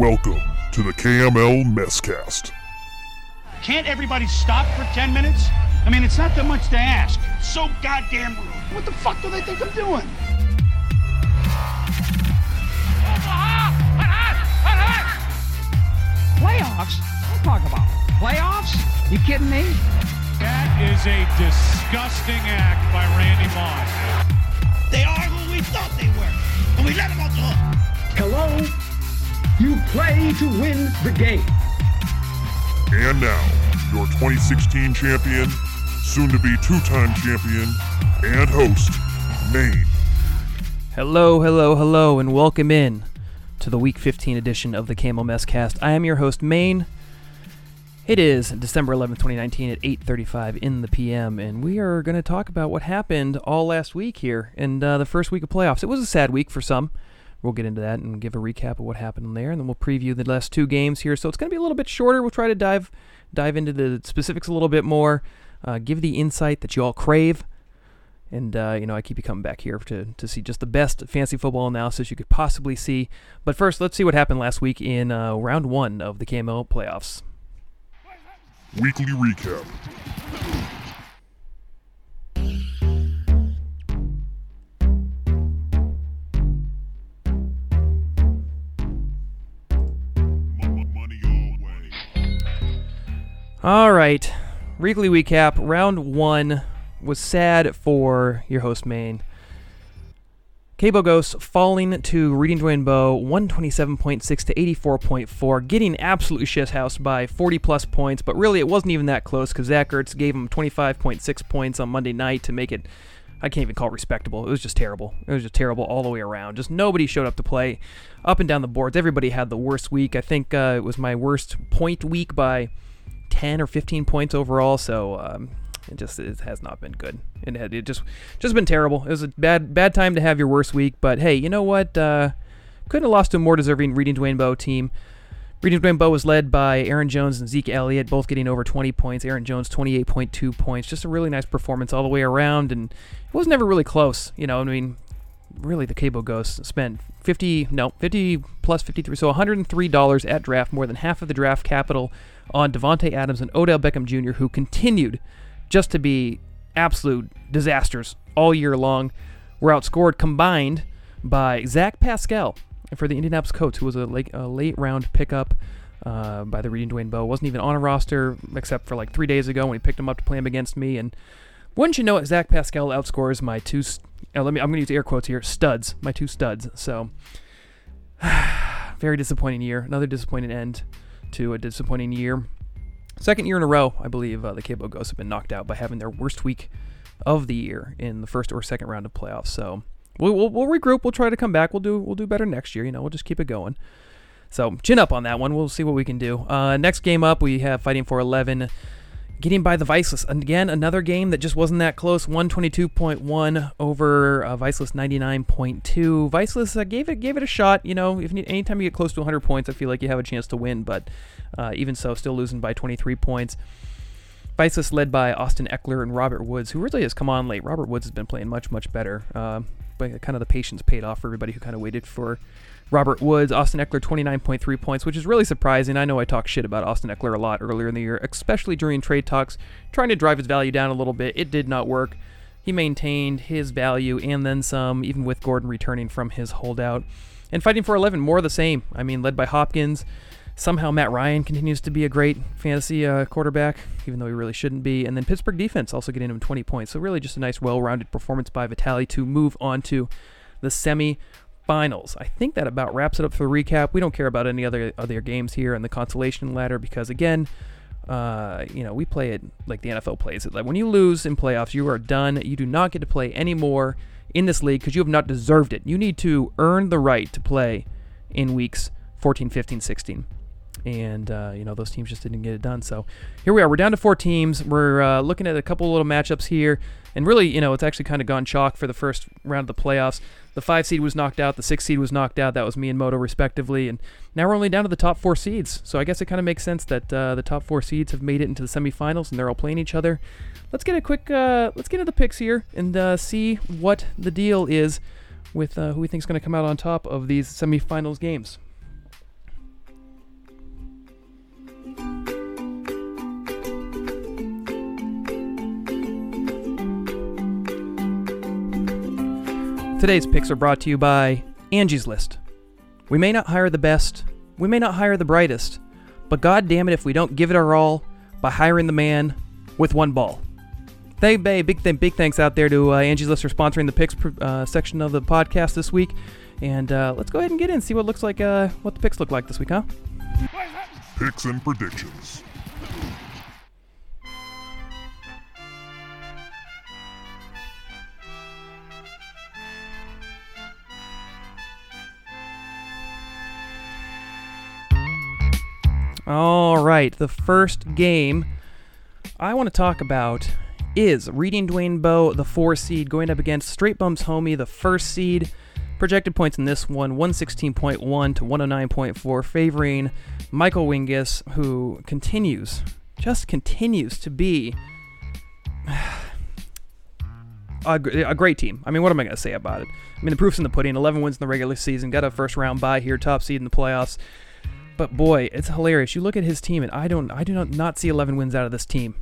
Welcome to the KML Messcast. Can't everybody stop for 10 minutes? I mean, it's not that much to ask. It's so goddamn rude. What the fuck do they think I'm doing? Playoffs? Don't talk about playoffs. You kidding me? That is a disgusting act by Randy Moss. They are who we thought they were, and we let them off the hook. Hello? You play to win the game. And now, your 2016 champion, soon to be two time champion, and host, Maine. Hello, hello, hello, and welcome in to the Week 15 edition of the Camel Mess Cast. I am your host, Maine. It is December 11th, 2019 at 8:35 in the PM, and we are going to talk about what happened all last week here and uh, the first week of playoffs. It was a sad week for some. We'll get into that and give a recap of what happened there, and then we'll preview the last two games here. So it's going to be a little bit shorter. We'll try to dive dive into the specifics a little bit more, uh, give the insight that you all crave. And uh, you know, I keep you coming back here to, to see just the best fantasy football analysis you could possibly see. But first, let's see what happened last week in uh, round one of the KML playoffs. Weekly recap. All right, weekly recap. Round one was sad for your host Maine. Cabo Ghost falling to Reading Dwayne Bowe 127.6 to 84.4, getting absolutely shithoused by 40 plus points, but really it wasn't even that close because Zach Ertz gave him 25.6 points on Monday night to make it, I can't even call it respectable. It was just terrible. It was just terrible all the way around. Just nobody showed up to play up and down the boards. Everybody had the worst week. I think uh, it was my worst point week by 10 or 15 points overall, so um, it just it has not been good. It had it just just been terrible. It was a bad bad time to have your worst week, but hey, you know what? Uh, couldn't have lost to a more deserving Reading Dwayne Bowe team. Reading Dwayne Bowe was led by Aaron Jones and Zeke Elliott, both getting over 20 points. Aaron Jones 28.2 points. Just a really nice performance all the way around, and it was never really close. You know, I mean, really the Cable Ghosts spent 50 no 50 plus 53 so 103 dollars at draft more than half of the draft capital on Davante Adams and Odell Beckham Jr. who continued just to be absolute disasters all year long were outscored combined by Zach Pascal for the Indianapolis Colts who was a late, a late round pickup uh, by the Reading Dwayne Bowe wasn't even on a roster except for like three days ago when he picked him up to play him against me and wouldn't you know it, Zach Pascal outscores my two. Uh, let me. I'm going to use air quotes here. Studs, my two studs. So, very disappointing year. Another disappointing end to a disappointing year. Second year in a row, I believe uh, the Cabo Ghosts have been knocked out by having their worst week of the year in the first or second round of playoffs. So we'll, we'll, we'll regroup. We'll try to come back. We'll do we'll do better next year. You know, we'll just keep it going. So chin up on that one. We'll see what we can do. Uh, next game up, we have fighting for 11 getting by the Viceless. Again, another game that just wasn't that close. 122.1 over uh, Viceless 99.2. Viceless uh, gave it gave it a shot. You know, if anytime you get close to 100 points, I feel like you have a chance to win. But uh, even so, still losing by 23 points. Viceless led by Austin Ekeler and Robert Woods, who really has come on late. Robert Woods has been playing much much better. Kind of the patience paid off for everybody who kind of waited for Robert Woods, Austin Ekeler 29.3 points, which is really surprising. I know I talked shit about Austin Ekeler a lot earlier in the year, especially during trade talks, trying to drive his value down a little bit. It did not work. He maintained his value and then some, even with Gordon returning from his holdout. And fighting for 11, more of the same. I mean, led by Hopkins. Somehow Matt Ryan continues to be a great fantasy uh, quarterback, even though he really shouldn't be. And then Pittsburgh defense also getting him 20 points. So really just a nice, well-rounded performance by Vitali to move on to the semi finals. I think that about wraps it up for the recap. We don't care about any other other games here in the consolation ladder because again, uh, you know, we play it like the NFL plays it. Like when you lose in playoffs, you are done. You do not get to play anymore in this league because you have not deserved it. You need to earn the right to play in weeks 14, 15, 16 and uh, you know those teams just didn't get it done. So here we are. We're down to four teams. We're uh, looking at a couple little matchups here, and really, you know, it's actually kind of gone chalk for the first round of the playoffs. The five seed was knocked out. The six seed was knocked out. That was me and Moto respectively, and now we're only down to the top four seeds. So I guess it kind of makes sense that uh, the top four seeds have made it into the semifinals, and they're all playing each other. Let's get a quick. Uh, let's get into the picks here and uh, see what the deal is with uh, who we think is going to come out on top of these semifinals games. Today's picks are brought to you by Angie's List. We may not hire the best, we may not hire the brightest, but god damn it if we don't give it our all by hiring the man with one ball. Hey, hey big, th- big thanks out there to uh, Angie's List for sponsoring the picks uh, section of the podcast this week. And uh, let's go ahead and get in, and see what looks like, uh, what the picks look like this week, huh? Picks and predictions. All right, the first game I want to talk about is Reading Dwayne Bowe, the four seed, going up against Straight Bums Homie, the first seed. Projected points in this one 116.1 to 109.4, favoring Michael Wingus, who continues, just continues to be a, a great team. I mean, what am I going to say about it? I mean, the proof's in the pudding 11 wins in the regular season, got a first round bye here, top seed in the playoffs. But boy, it's hilarious. You look at his team, and I don't, I do not, not see 11 wins out of this team.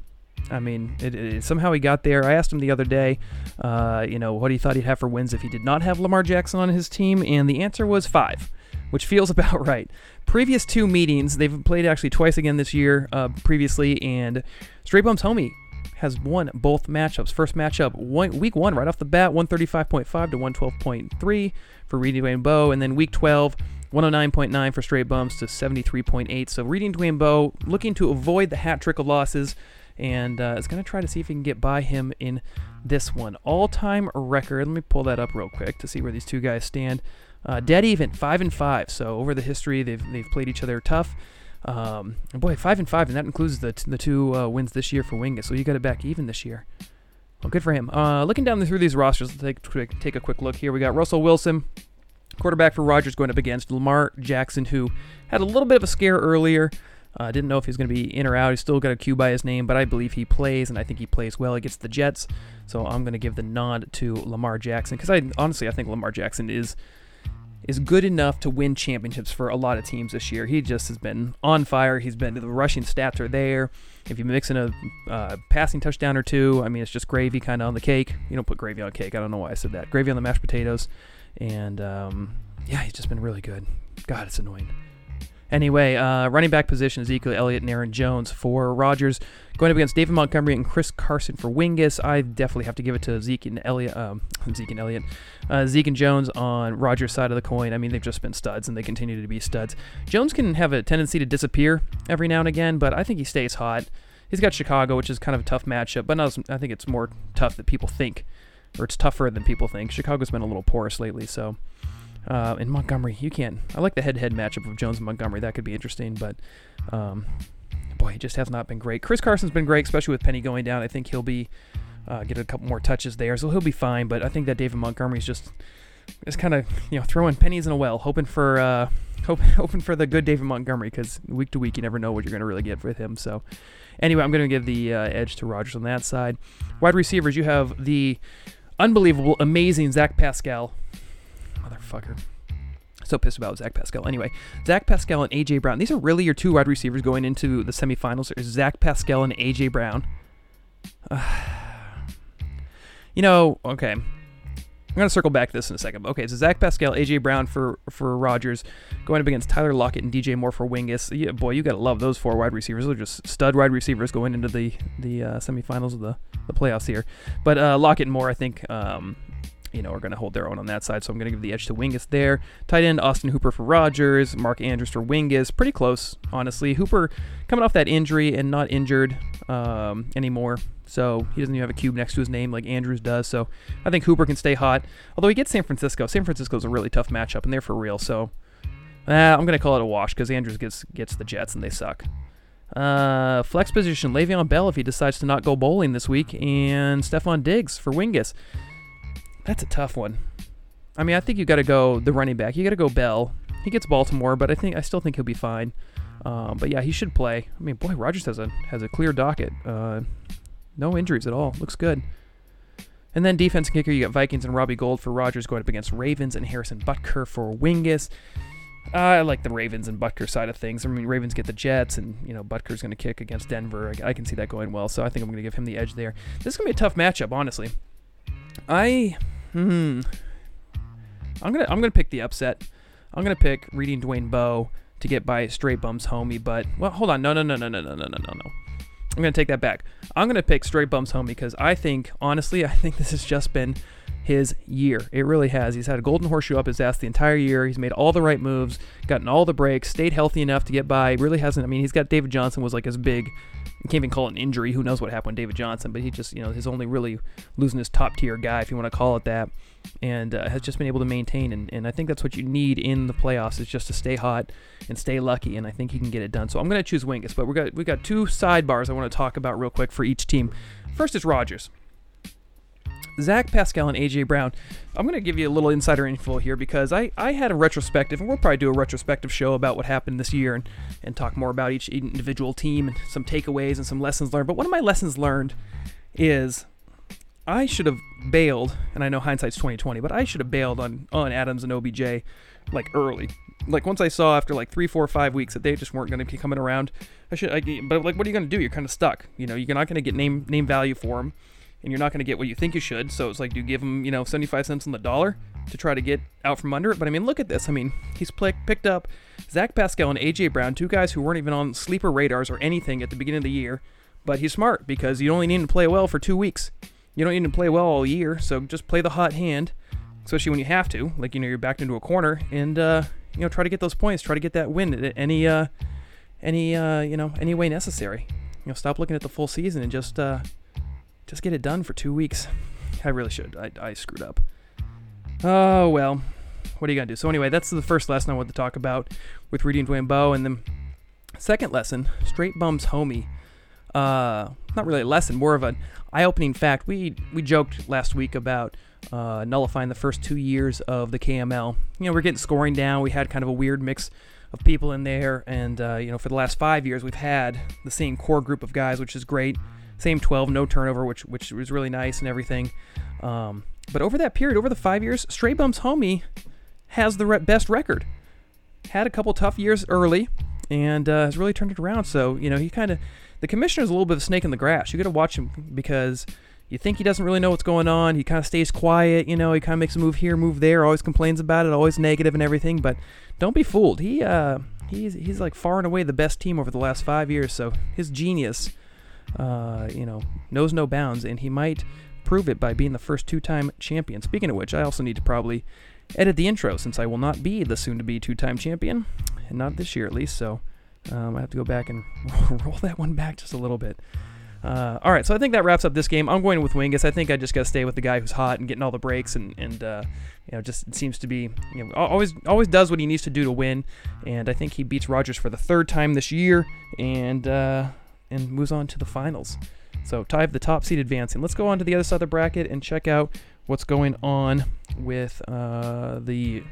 I mean, it, it, somehow he got there. I asked him the other day, uh, you know, what he thought he'd have for wins if he did not have Lamar Jackson on his team, and the answer was five, which feels about right. Previous two meetings, they've played actually twice again this year, uh, previously, and Straight Bums Homie has won both matchups. First matchup, one, week one, right off the bat, 135.5 to 112.3 for Reading Dwayne Bowe, and then week 12, 109.9 for Straight bumps to 73.8. So Reading Dwayne Bowe looking to avoid the hat trick of losses and uh, is going to try to see if he can get by him in this one. All time record. Let me pull that up real quick to see where these two guys stand. Uh, dead even, five and five. So over the history, they've they've played each other tough. Um, and boy, five and five, and that includes the t- the two uh, wins this year for Wingus. So you got it back even this year. Well, good for him. Uh, looking down through these rosters, take take a quick look here. We got Russell Wilson, quarterback for Rodgers, going up against Lamar Jackson, who had a little bit of a scare earlier. Uh, didn't know if he's going to be in or out. He's still got a Q by his name, but I believe he plays, and I think he plays well against the Jets. So I'm going to give the nod to Lamar Jackson because I honestly I think Lamar Jackson is is good enough to win championships for a lot of teams this year. He just has been on fire. He's been the rushing stats are there. If you mix in a uh, passing touchdown or two, I mean it's just gravy kind of on the cake. You don't put gravy on cake. I don't know why I said that. Gravy on the mashed potatoes, and um, yeah, he's just been really good. God, it's annoying. Anyway, uh, running back position Ezekiel Elliott and Aaron Jones for Rodgers. Going up against David Montgomery and Chris Carson for Wingus. I definitely have to give it to Zeke and Elliott. Um, Zeke and Elliott. Uh, Zeke and Jones on Rodgers' side of the coin. I mean, they've just been studs and they continue to be studs. Jones can have a tendency to disappear every now and again, but I think he stays hot. He's got Chicago, which is kind of a tough matchup, but not, I think it's more tough than people think, or it's tougher than people think. Chicago's been a little porous lately, so. Uh, Montgomery, you can't. I like the head-to-head matchup of Jones and Montgomery. That could be interesting, but um, boy, he just has not been great. Chris Carson's been great, especially with Penny going down. I think he'll be uh, get a couple more touches there, so he'll be fine. But I think that David Montgomery's just is kind of you know throwing pennies in a well, hoping for uh, hope, hoping for the good David Montgomery because week to week you never know what you're going to really get with him. So anyway, I'm going to give the uh, edge to Rogers on that side. Wide receivers, you have the unbelievable, amazing Zach Pascal motherfucker. So pissed about Zach Pascal. Anyway, Zach Pascal and AJ Brown. These are really your two wide receivers going into the semifinals. There's Zach Pascal and AJ Brown. Uh, you know, okay. I'm gonna circle back to this in a second. Okay, so Zach Pascal, AJ Brown for for Rodgers, going up against Tyler Lockett and DJ Moore for Wingus. Yeah, boy, you gotta love those four wide receivers. Those are just stud wide receivers going into the the uh, semifinals of the the playoffs here. But uh, Lockett and Moore, I think, um, you know, are going to hold their own on that side. So I'm going to give the edge to Wingus there. Tight end Austin Hooper for Rodgers, Mark Andrews for Wingus. Pretty close, honestly. Hooper coming off that injury and not injured um, anymore. So he doesn't even have a cube next to his name like Andrews does. So I think Hooper can stay hot. Although he gets San Francisco. San Francisco is a really tough matchup, and they're for real. So uh, I'm going to call it a wash because Andrews gets gets the Jets, and they suck. Uh, flex position, Le'Veon Bell if he decides to not go bowling this week, and Stefon Diggs for Wingus. That's a tough one. I mean, I think you got to go the running back. You got to go Bell. He gets Baltimore, but I think I still think he'll be fine. Um, but yeah, he should play. I mean, boy, Rogers has a has a clear docket. Uh, no injuries at all. Looks good. And then defense kicker, you got Vikings and Robbie Gould for Rogers going up against Ravens and Harrison Butker for Wingus. Uh, I like the Ravens and Butker side of things. I mean, Ravens get the Jets, and you know Butker's going to kick against Denver. I, I, can see that going well, so I think I'm going to give him the edge there. This is going to be a tough matchup, honestly. I Hmm. I'm gonna I'm gonna pick the upset. I'm gonna pick reading Dwayne Bowe to get by straight bums homie. But well, hold on, no no no no no no no no no. I'm gonna take that back. I'm gonna pick straight bums homie because I think honestly I think this has just been his year. It really has. He's had a golden horseshoe up his ass the entire year. He's made all the right moves, gotten all the breaks, stayed healthy enough to get by. Really hasn't. I mean, he's got David Johnson was like his big. You can't even call it an injury. Who knows what happened with David Johnson? But he just, you know, his only really losing his top tier guy, if you want to call it that, and uh, has just been able to maintain. And, and I think that's what you need in the playoffs is just to stay hot and stay lucky. And I think he can get it done. So I'm going to choose Wingus. But we got we got two sidebars I want to talk about real quick for each team. First is Rogers. Zach Pascal and AJ Brown. I'm going to give you a little insider info here because I, I had a retrospective, and we'll probably do a retrospective show about what happened this year and, and talk more about each individual team and some takeaways and some lessons learned. But one of my lessons learned is I should have bailed, and I know hindsight's 2020, but I should have bailed on, on Adams and OBJ like early. Like once I saw after like three, four, five weeks that they just weren't going to be coming around, I should. I, but like, what are you going to do? You're kind of stuck. You know, you're not going to get name name value for them and you're not going to get what you think you should. So it's like, do you give him, you know, 75 cents on the dollar to try to get out from under it? But I mean, look at this. I mean, he's pl- picked up Zach Pascal and AJ Brown, two guys who weren't even on sleeper radars or anything at the beginning of the year. But he's smart because you only need to play well for two weeks. You don't need to play well all year. So just play the hot hand, especially when you have to. Like you know, you're backed into a corner, and uh, you know, try to get those points. Try to get that win at any uh, any uh, you know any way necessary. You know, stop looking at the full season and just uh, just get it done for two weeks. I really should. I, I screwed up. Oh, well. What are you going to do? So, anyway, that's the first lesson I wanted to talk about with reading Dwayne Bowe. And then, second lesson, straight bums homie. Uh, not really a lesson, more of an eye opening fact. We, we joked last week about uh, nullifying the first two years of the KML. You know, we're getting scoring down. We had kind of a weird mix of people in there. And, uh, you know, for the last five years, we've had the same core group of guys, which is great same 12, no turnover, which which was really nice and everything. Um, but over that period, over the five years, Straight Bums Homie has the re- best record. Had a couple tough years early, and uh, has really turned it around. So you know he kind of the commissioner's a little bit of a snake in the grass. You got to watch him because you think he doesn't really know what's going on. He kind of stays quiet. You know, he kind of makes a move here, move there, always complains about it, always negative and everything. But don't be fooled. He uh, he's he's like far and away the best team over the last five years. So his genius uh, you know, knows no bounds, and he might prove it by being the first two-time champion. Speaking of which, I also need to probably edit the intro since I will not be the soon-to-be two-time champion, and not this year at least. So um, I have to go back and roll that one back just a little bit. Uh, all right, so I think that wraps up this game. I'm going with Wingus. I think I just got to stay with the guy who's hot and getting all the breaks, and and uh, you know, just seems to be you know always always does what he needs to do to win. And I think he beats Rogers for the third time this year, and uh, and moves on to the finals. So tie of the top seed advancing. Let's go on to the other side of the bracket and check out what's going on with uh, the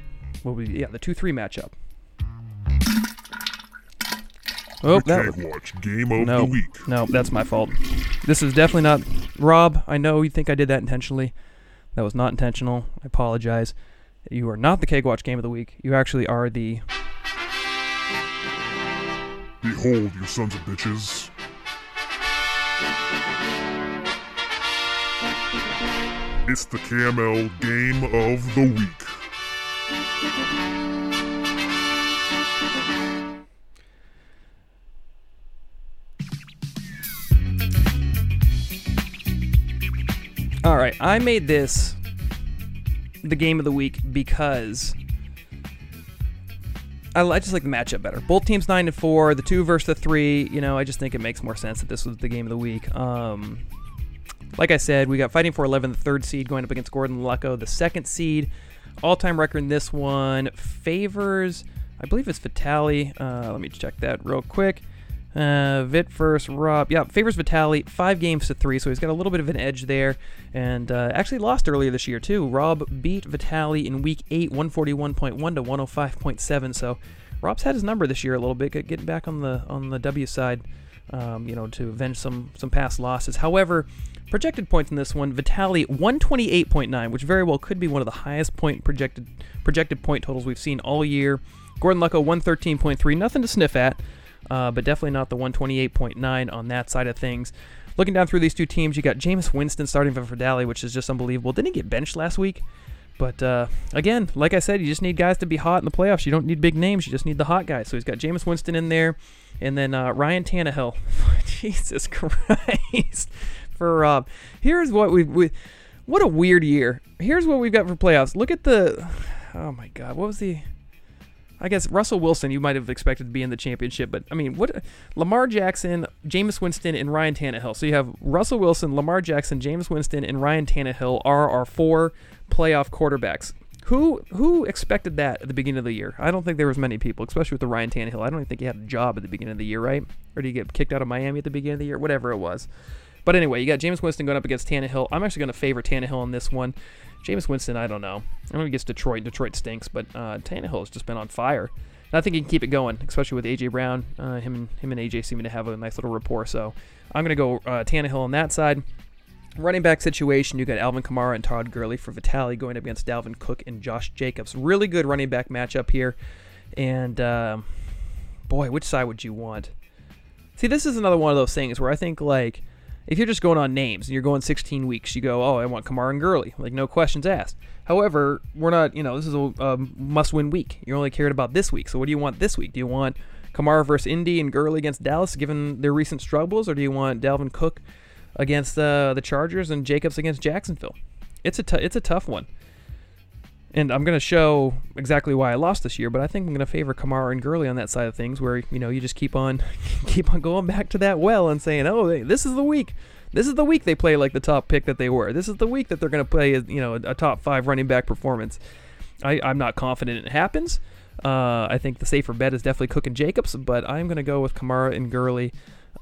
what we yeah the two three matchup. Oh, that watch game of no, the week. No, that's my fault. This is definitely not Rob. I know you think I did that intentionally. That was not intentional. I apologize. You are not the Keg Watch game of the week. You actually are the. Behold, you sons of bitches. It's the KML Game of the Week. All right, I made this the game of the week because I, I just like the matchup better. Both teams nine and four, the two versus the three. You know, I just think it makes more sense that this was the game of the week. Um, like I said, we got fighting for 11, the third seed, going up against Gordon Lucko, the second seed. All-time record in this one favors, I believe it's Vitali. Uh, let me check that real quick. Uh, Vit first, Rob. Yeah, favors Vitali five games to three, so he's got a little bit of an edge there. And uh, actually lost earlier this year too. Rob beat Vitali in week eight, 141.1 to 105.7. So Rob's had his number this year a little bit, getting back on the on the W side. Um, you know, to avenge some some past losses. However, projected points in this one, Vitali 128.9, which very well could be one of the highest point projected projected point totals we've seen all year. Gordon Lucko 113.3, nothing to sniff at uh, but definitely not the 128.9 on that side of things. Looking down through these two teams, you got Jameis Winston starting for Vitali, which is just unbelievable. Didn't he get benched last week? But uh, again, like I said, you just need guys to be hot in the playoffs. You don't need big names. You just need the hot guys. So he's got Jameis Winston in there, and then uh, Ryan Tannehill. Jesus Christ, for Rob. Here's what we we. What a weird year. Here's what we've got for playoffs. Look at the. Oh my God, what was the? I guess Russell Wilson, you might have expected to be in the championship, but I mean, what? Lamar Jackson, Jameis Winston, and Ryan Tannehill. So you have Russell Wilson, Lamar Jackson, Jameis Winston, and Ryan Tannehill are our four playoff quarterbacks. Who who expected that at the beginning of the year? I don't think there was many people, especially with the Ryan Tannehill. I don't even think he had a job at the beginning of the year, right? Or did he get kicked out of Miami at the beginning of the year? Whatever it was. But anyway, you got Jameis Winston going up against Tannehill. I'm actually going to favor Tannehill in this one. Jameis Winston, I don't know. I know he gets Detroit. Detroit stinks, but uh, Tannehill has just been on fire. And I think he can keep it going, especially with AJ Brown. Uh, him and him and AJ seem to have a nice little rapport. So I'm going to go uh, Tannehill on that side. Running back situation, you got Alvin Kamara and Todd Gurley for Vitale going up against Dalvin Cook and Josh Jacobs. Really good running back matchup here. And uh, boy, which side would you want? See, this is another one of those things where I think like if you're just going on names and you're going 16 weeks, you go, oh, I want Kamara and Gurley, like no questions asked. However, we're not, you know, this is a, a must-win week. You're only cared about this week. So what do you want this week? Do you want Kamara versus Indy and Gurley against Dallas, given their recent struggles, or do you want Dalvin Cook against uh, the Chargers and Jacobs against Jacksonville? It's a t- it's a tough one. And I'm going to show exactly why I lost this year, but I think I'm going to favor Kamara and Gurley on that side of things, where you know you just keep on, keep on going back to that well and saying, "Oh, this is the week. This is the week they play like the top pick that they were. This is the week that they're going to play, you know, a top five running back performance." I, I'm not confident it happens. Uh, I think the safer bet is definitely Cook and Jacobs, but I'm going to go with Kamara and Gurley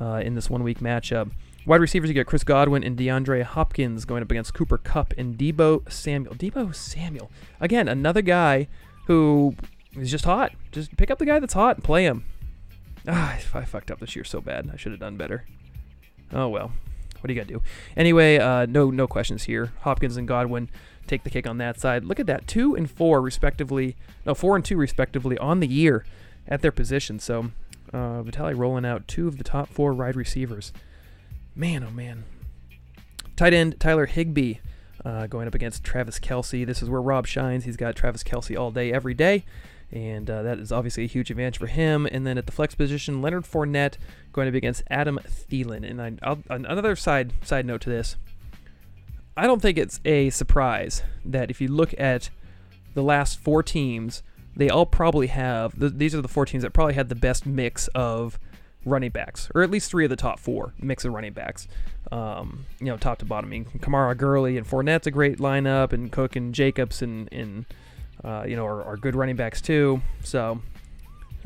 uh, in this one week matchup. Wide receivers, you get Chris Godwin and DeAndre Hopkins going up against Cooper Kupp and Deebo Samuel. Deebo Samuel. Again, another guy who is just hot. Just pick up the guy that's hot and play him. Ah, I fucked up this year so bad. I should have done better. Oh well. What do you got to do? Anyway, uh, no no questions here. Hopkins and Godwin take the kick on that side. Look at that. Two and four, respectively. No, four and two, respectively, on the year at their position. So uh, Vitale rolling out two of the top four wide receivers. Man, oh man. Tight end Tyler Higbee uh, going up against Travis Kelce. This is where Rob shines. He's got Travis Kelce all day, every day. And uh, that is obviously a huge advantage for him. And then at the flex position, Leonard Fournette going up against Adam Thielen. And I, I'll, another side side note to this, I don't think it's a surprise that if you look at the last four teams, they all probably have. The, these are the four teams that probably had the best mix of running backs, or at least three of the top four mix of running backs. Um, you know, top to bottom. I mean, Kamara, Gurley, and Fournette's a great lineup, and Cook and Jacobs and, and uh, you know are, are, good running backs too. So.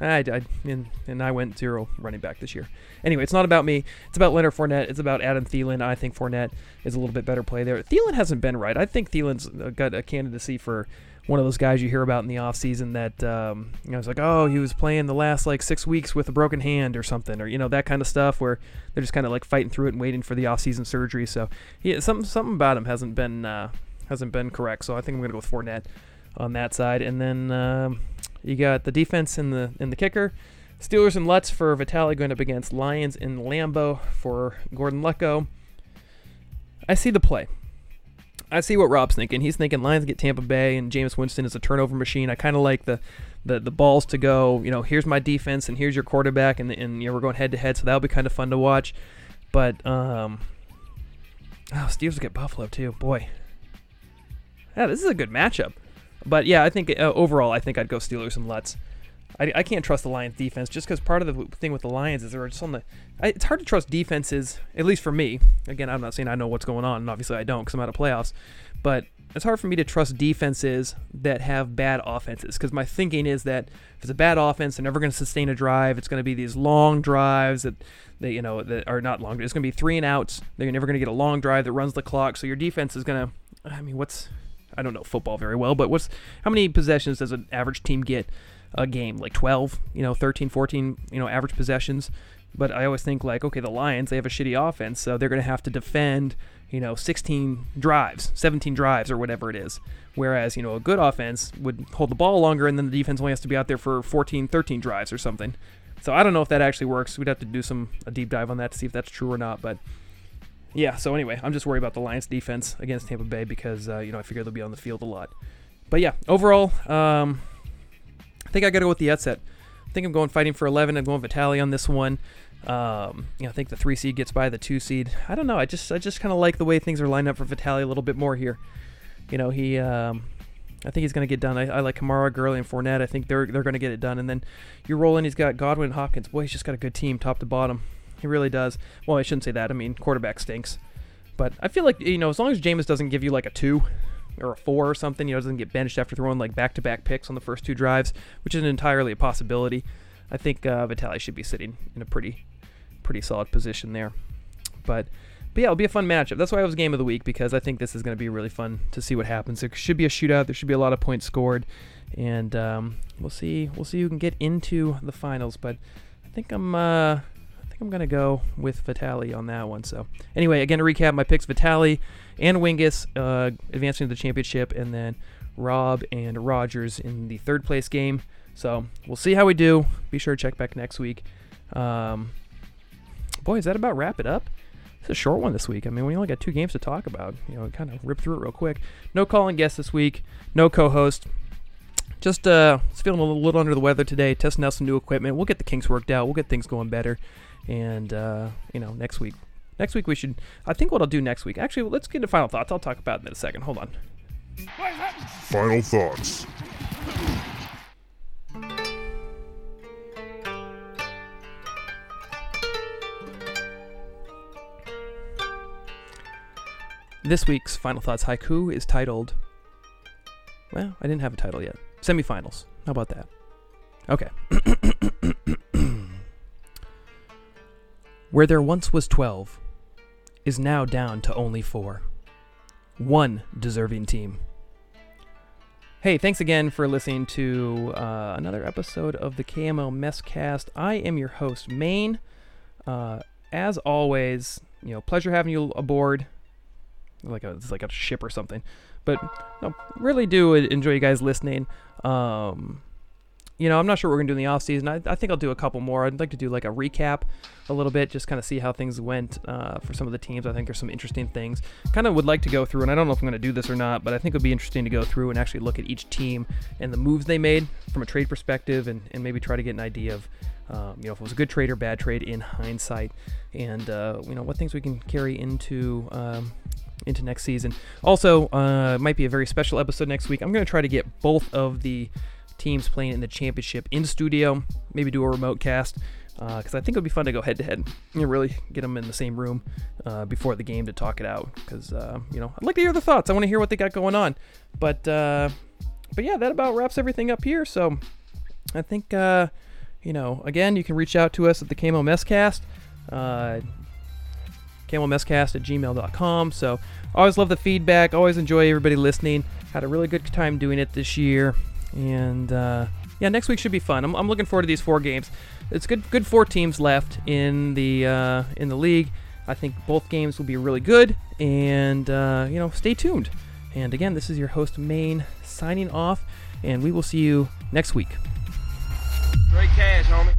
I, I and, and I went zero running back this year. Anyway, it's not about me. It's about Leonard Fournette. It's about Adam Thielen. I think Fournette is a little bit better play there. Thielen hasn't been right. I think Thielen's got a candidacy for one of those guys you hear about in the offseason that um, you know it's like oh he was playing the last like six weeks with a broken hand or something or you know that kind of stuff where they're just kind of like fighting through it and waiting for the offseason surgery. So yeah something something about him hasn't been uh, hasn't been correct. So I think I'm gonna go with Fournette on that side. And then um, you got the defense in the in the kicker. Steelers and Lutz for Vitale going up against Lions and Lambo for Gordon Lucko. I see the play I see what Rob's thinking. He's thinking Lions get Tampa Bay and Jameis Winston is a turnover machine. I kind of like the, the the balls to go. You know, here's my defense and here's your quarterback, and and you know we're going head to head, so that'll be kind of fun to watch. But um, oh, Steelers get Buffalo too. Boy, yeah, this is a good matchup. But yeah, I think uh, overall, I think I'd go Steelers and Lutz. I, I can't trust the Lions defense just because part of the thing with the Lions is they're just on the. I, it's hard to trust defenses, at least for me. Again, I'm not saying I know what's going on, and obviously I don't because I'm out of playoffs. But it's hard for me to trust defenses that have bad offenses because my thinking is that if it's a bad offense, they're never going to sustain a drive. It's going to be these long drives that they, you know, that are not long. It's going to be three and outs. They're never going to get a long drive that runs the clock. So your defense is going to. I mean, what's I don't know football very well, but what's how many possessions does an average team get a game, like 12, you know, 13, 14, you know, average possessions. But I always think like, okay, the Lions, they have a shitty offense, so they're going to have to defend, you know, 16 drives, 17 drives or whatever it is. Whereas, you know, a good offense would hold the ball longer and then the defense only has to be out there for 14, 13 drives or something. So I don't know if that actually works. We'd have to do some a deep dive on that to see if that's true or not, but yeah, so anyway, I'm just worried about the Lions defense against Tampa Bay because uh, you know, I figure they'll be on the field a lot. but yeah, overall, um, I think I got to go with the upset. I think I'm going fighting for 11. I'm going Vitali on this one. Um, you know, I think the three seed gets by the two seed. I don't know. I just I just kind of like the way things are lined up for Vitali a little bit more here. You know, he um, I think he's going to get done. I, I, like Kamara, Gurley, and Fournette. I think they're they're going to get it done. And then you're rolling. He's got Godwin Hopkins. Boy, he's just got a good team, top to bottom. He really does. Well, I shouldn't say that. I mean, quarterback stinks. But I feel like you know, as long as Jameis doesn't give you like a two or a four or something, you know, doesn't get benched after throwing like back-to-back picks on the first two drives, which is entirely a possibility. I think uh, Vitali should be sitting in a pretty pretty solid position there. But but yeah, it'll be a fun matchup. That's why it was game of the week because I think this is going to be really fun to see what happens. There should be a shootout. There should be a lot of points scored, and um, we'll see. We'll see who can get into the finals. But I think I'm. Uh, think I'm gonna go with Vitali on that one. So anyway, again to recap, my picks: Vitali and Wingus uh, advancing to the championship, and then Rob and Rogers in the third place game. So we'll see how we do. Be sure to check back next week. Um, boy, is that about wrap it up? It's a short one this week. I mean, we only got two games to talk about. You know, kind of rip through it real quick. No calling guest this week. No co-host. Just uh, feeling a little, under the weather today. Testing out some new equipment. We'll get the kinks worked out. We'll get things going better. And uh, you know, next week. Next week we should. I think what I'll do next week. Actually, let's get to final thoughts. I'll talk about it in a second. Hold on. Final thoughts. This week's Final Thoughts Haiku is titled. Well, I didn't have a title yet. Semifinals. How about that? Okay. Where there once was 12 is now down to only four. One deserving team. Hey, thanks again for listening to uh, another episode of the KMO Messcast. I am your host, Maine. Uh, as always, you know, pleasure having you aboard like a it's like a ship or something. But no, really do enjoy you guys listening. Um, you know, I'm not sure what we're gonna do in the off season. I, I think I'll do a couple more. I'd like to do like a recap a little bit, just kind of see how things went uh, for some of the teams. I think there's some interesting things. Kind of would like to go through, and I don't know if I'm gonna do this or not, but I think it would be interesting to go through and actually look at each team and the moves they made from a trade perspective, and, and maybe try to get an idea of um, you know, if it was a good trade or bad trade in hindsight, and uh, you know what things we can carry into um, into next season. Also, uh, might be a very special episode next week. I'm going to try to get both of the teams playing in the championship in studio. Maybe do a remote cast because uh, I think it would be fun to go head to head and really get them in the same room uh, before the game to talk it out. Because uh, you know, I'd like to hear the thoughts. I want to hear what they got going on. But uh, but yeah, that about wraps everything up here. So I think uh, you know, again, you can reach out to us at the KMO Messcast. Uh, KMOMesscast at gmail.com. So always love the feedback. Always enjoy everybody listening. Had a really good time doing it this year. And uh, yeah, next week should be fun. I'm, I'm, looking forward to these four games. It's good good four teams left in the uh, in the league. I think both games will be really good. And uh, you know, stay tuned. And again, this is your host Maine signing off, and we will see you next week. Great cash, homie.